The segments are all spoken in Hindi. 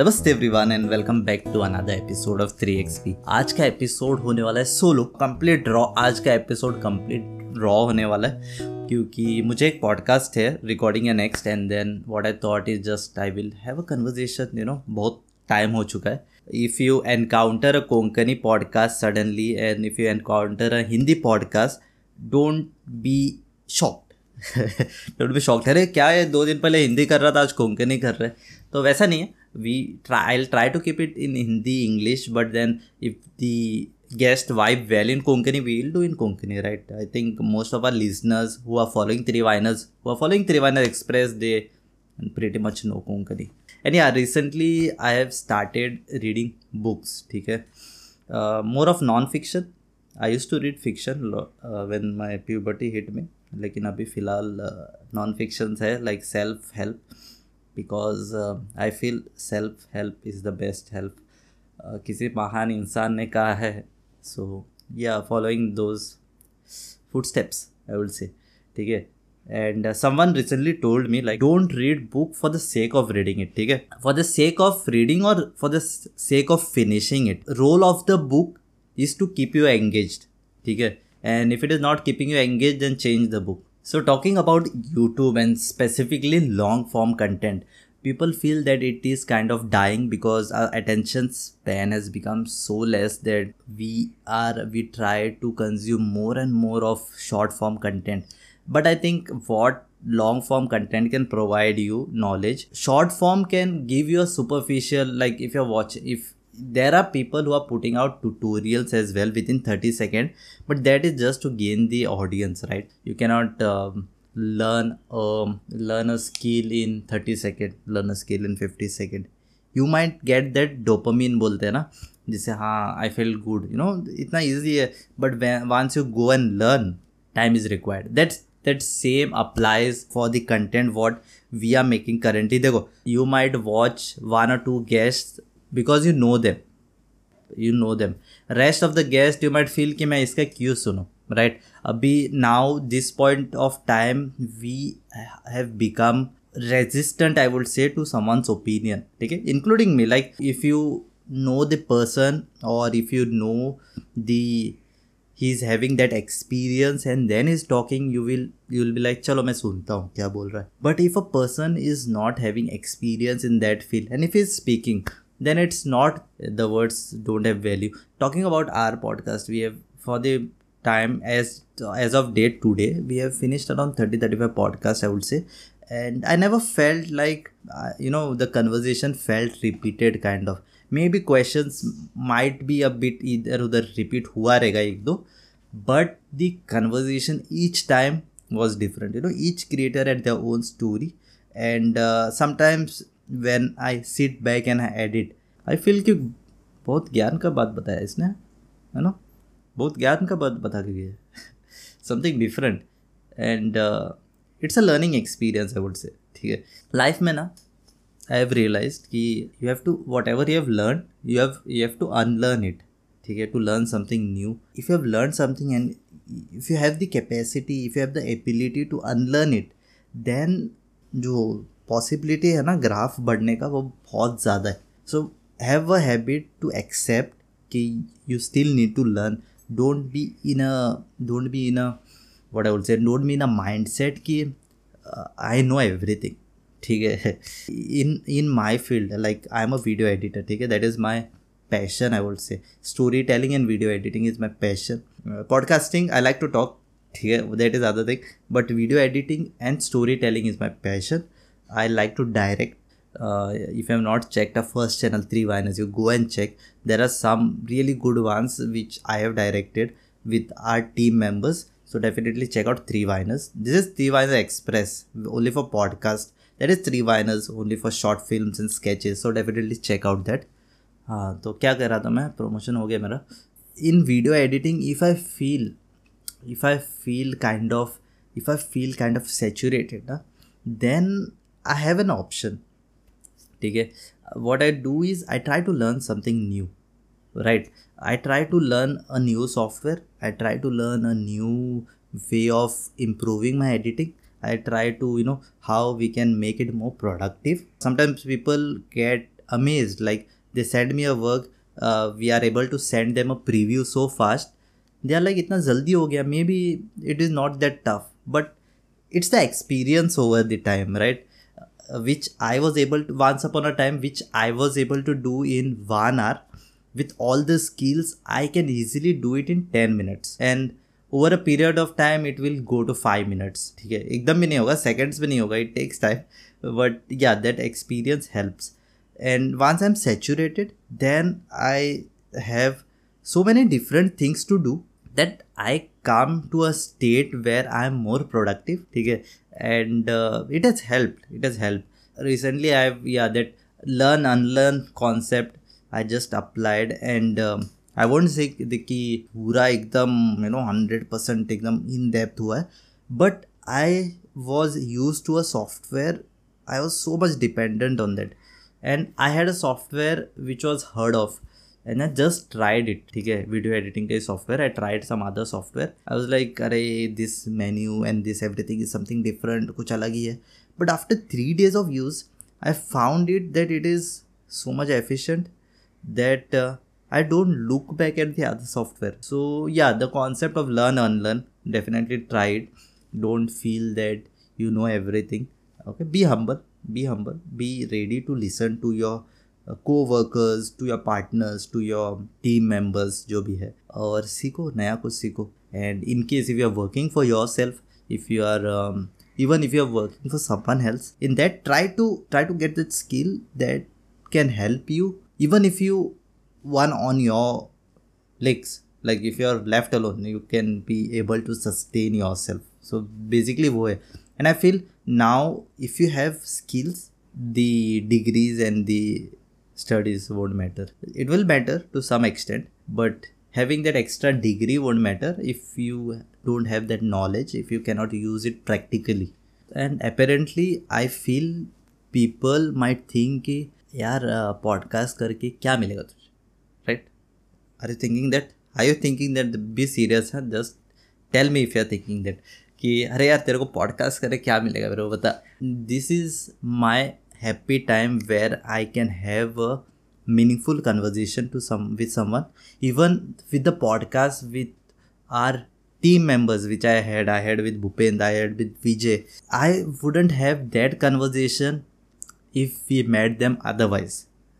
नमस्ते everyone and welcome back to another episode of 3xp आज का एपिसोड होने वाला है सोलो कंप्लीट रॉ आज का एपिसोड कंप्लीट रॉ होने वाला है, क्योंकि मुझे एक पॉडकास्ट है recording a next and then what I thought is just I will have a conversation you know बहुत टाइम हो चुका है. If you encounter a Konkani podcast suddenly and if you encounter a Hindi podcast don't be shocked don't be shocked अरे, क्या है दो दिन पहले हिंदी कर रहा था, आज कोंकणी कर रहे तो वैसा नहीं है. We try i'll try to keep it in hindi english but then if the guest vibe well in konkani we'll do in konkani right i think most of our listeners who are following triviners who are following triviner express they pretty much know konkani and yeah recently i have started reading books okay uh, more of non-fiction i used to read fiction uh, when my puberty hit me लेकिन अभी फ़िलहाल नॉन फिक्शंस है like self help because I feel self help is the best help किसी महान इंसान ने कहा है so yeah following those footsteps I would say ठीक है? And someone recently told me like don't read book for the sake of reading it ठीक है? For the sake of reading और for the sake of finishing it role of the book is to keep you engage ठीक है? And if it is not keeping you engage then change the book So, talking about YouTube and specifically long form content, people feel that it is kind of dying because our attention span has become so less that we are we try to consume more and more of short form content. But i think what long form content can provide you knowledge short form can give you a superficial like if you're watching if there are people who are putting out tutorials as well within 30 seconds but that is just to gain the audience right you cannot um, learn um, learn a skill in 30 seconds learn a skill in 50 seconds you might get that dopamine बोलते हैं ना जिससे हाँ I feel good you know इतना ईजी है but once you go and learn time is required that's that same applies for the content what we are making currently देखो you might watch one or two guests because you know them you know them rest of the guest you might feel कि मैं इसका क्यों सुनूँ राइट अभी now this point of time we have become resistant I would say to someone's opinion ठीक है including me like if you know the person और if you know the he is having that experience and then is talking you will you will be like चलो मैं सुनता हूँ क्या बोल रहा है but if a person is not having experience in that field and if is speaking then it's not the words don't have value. Talking about our podcast we have for the time as as of date today we have finished around 30 35 podcasts i would say. And i never felt like uh, you know the conversation felt repeated kind of. Maybe questions might be a bit either or the repeat hua rega ek do but the conversation each time was different. You know each creator had their own story and uh, sometimes when I sit back and I edit I feel कि बहुत ज्ञान का बात बताया इसने, है ना? बहुत ज्ञान का बात बता के गया। Something different and it's a learning experience I would say ठीक है? लाइफ में ना आई हैव रियलाइज़ कि you have to whatever you have learn you have you have to unlearn it ठीक है? To learn something new if you have learn something and if you have the capacity if you have the ability to unlearn it then जो पॉसिबिलिटी है ना ग्राफ बढ़ने का, वो बहुत ज़्यादा है। So have a habit to accept कि you still need to learn don't be in a don't be in a what I would say don't be in a mindset कि आई नो एवरीथिंग ठीक है? In in my field like I am a video editor ठीक है? That is my passion I would say story telling and video editing is my passion podcasting I like to talk ठीक है? That is other thing but video editing and story telling is my passion I like to direct. Uh, if you have not checked our first channel, Three Viners, you go and check. There are some really good ones which I have directed with our team members. So definitely check out Three Viners. This is Three Viners Express only for podcast. That is Three Viners only for short films and sketches. So definitely check out that. हाँ तो क्या कर रहा था मैं प्रमोशन हो गया मेरा in video editing if I feel if I feel kind of if I feel kind of saturated ना then I have an option. Okay, what I do is I try to learn something new, right? I try to learn a new software. I try to learn a new way of improving my editing. I try to, you know, how we can make it more productive. Sometimes people get amazed like they send me a work uh, we are able to send them a preview so fast they are like itna jaldi ho gaya maybe it is not that tough but it's the experience over the time right which i was able to once upon a time which i was able to do in one hour with all the skills i can easily do it in 10 minutes and over a period of time it will go to five minutes ठीक है एकदम भी नहीं होगा सेकेंड्स भी नहीं होगा it takes time but yeah that experience helps and once i'm saturated then i have so many different things to do that i come to a state where i am more productive okay and uh, it has helped it has helped recently i've yeah that learn unlearn concept i just applied and um, I won't say कि पूरा एकदम यू नो हंड्रेड परसेंट एकदम इन डेप्थ हुआ है but I was use to a software I was so much dependent on that and I had a software which was heard And I just tried it ठीक है? वीडियो एडिटिंग का software I tried some other software I was like अरे this menu and this everything is something different कुछ अलग ही है। But after three days of use I found it that it is so much efficient that I don't look back at the other software so yeah the concept of learn unlearn definitely tried don't feel that you know everything okay be humble be humble be ready to listen to your co-workers to your partners to your team members जो भी है और सीखो नया कुछ सीखो and in case if you are working for yourself if you are um, even if you are working for someone else in that try to try to get that skill that can help you even if you one on your legs like if you are left alone you can be able to sustain yourself so basically वो है and i feel now if you have skills the degrees and the studies won't matter it will matter to some extent but having that extra degree won't matter if you don't have that knowledge if you cannot use it practically and apparently i feel people might think कि यार पॉडकास्ट करके क्या मिलेगा तुझे right are you thinking that I you thinking that be serious है just tell me if you are thinking that कि अरे यार तेरे को पॉडकास्ट करे क्या मिलेगा मेरे को बता this is my happy time where I can have a meaningful conversation to some with someone even with the podcast with our team members which I had. I had with Bhupend, I had with Vijay. I wouldn't have that conversation if we met them otherwise,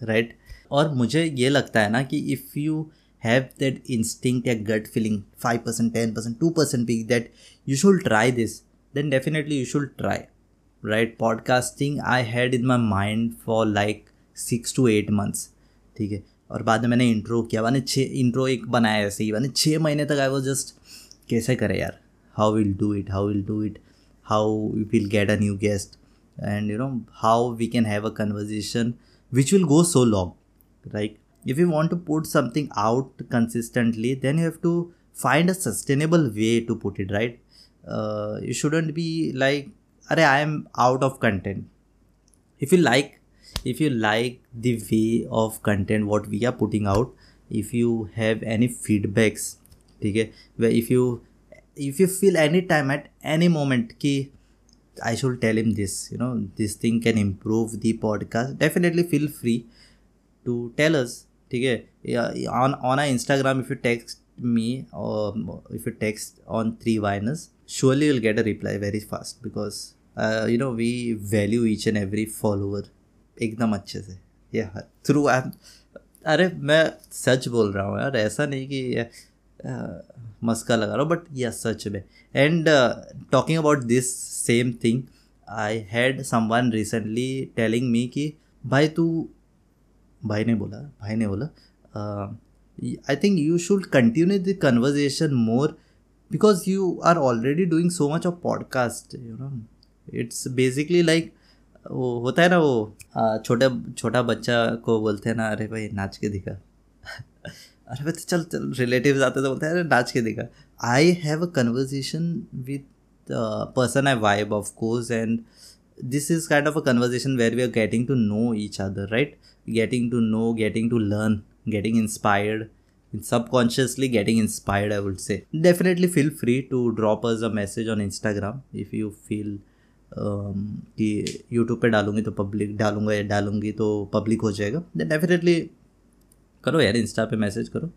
right? और मुझे ये लगता है ना कि if you have that instinct a gut feeling 5% 10% 2% peak that you should try this then definitely you should try right podcasting I had in my mind for like six two eight months ठीक है? और बाद में मैंने इंट्रो किया, मैंने छः इंट्रो एक बनाया ऐसे ही, मैंने छः महीने तक आई वॉज़ जस्ट कैसे करें यार? How will do it how will do it how you will get a new guest and you know how we can have a conversation which will go so long right if you want to put something out consistently then you have to find a sustainable way to put it right you shouldn't be like Are i am out of content if you like if you like the way of content what we are putting out if you have any feedbacks okay where if you if you feel any time at any moment ki i should tell him this you know this thing can improve the podcast definitely feel free to tell us ठीक है on on ah Instagram if you text me or if you text on three viners surely you'll get a reply very fast because uh, no we value each and every follower एकदम अच्छे से। ये थ्रू आई अरे मैं सच बोल रहा हूँ यार ऐसा नहीं कि मस्का लगा रहा हूँ बट यह सच में। And talking about this same thing I had someone recently telling me कि भाई तू भाई ने बोला भाई ने बोला I think you should continue the conversation more because you are already doing so much of podcast you know it's basically like वो होता है ना वो छोटे, छोटा बच्चा को बोलते हैं ना, अरे भाई, नाच के दिखा। अरे भाई तो चल चल रिलेटिव आते तो बोलते हैं, अरे, नाच के दिखा। I have a conversation with person I vibe of course and this is kind of a conversation where we are getting to know each other right getting to know getting to learn getting inspired subconsciously getting inspired I would say definitely feel free to drop us a message on Instagram if you feel कि यूट्यूब पे डालूँगी तो पब्लिक डालूँगा या डालूँगी तो पब्लिक हो जाएगा। देन डेफिनेटली करो यार इंस्टा पे मैसेज करो।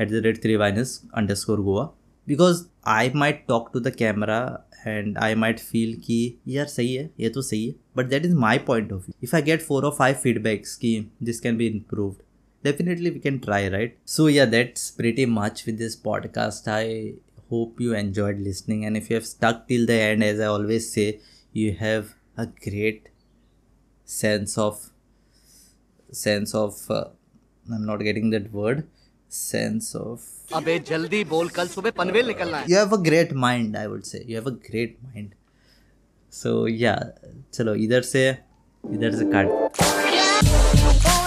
At the rate three wines underscore Goa because I might talk to the camera and I might feel कि यार सही है, ये तो सही है। But that is my point of view if I get four और फाइव फीडबैक्स की this can be improved definitely we can try, right? So yeah, that's pretty much with this podcast. I hope you enjoyed listening and if you have stuck till the end, as i always say you have a great sense of sense of uh, i'm not getting that word sense of अबे जल्दी बोल कल सुबह पनवेल निकलना है you have a great mind i would say you have a great mind so yeah चलो इधर से इधर से काट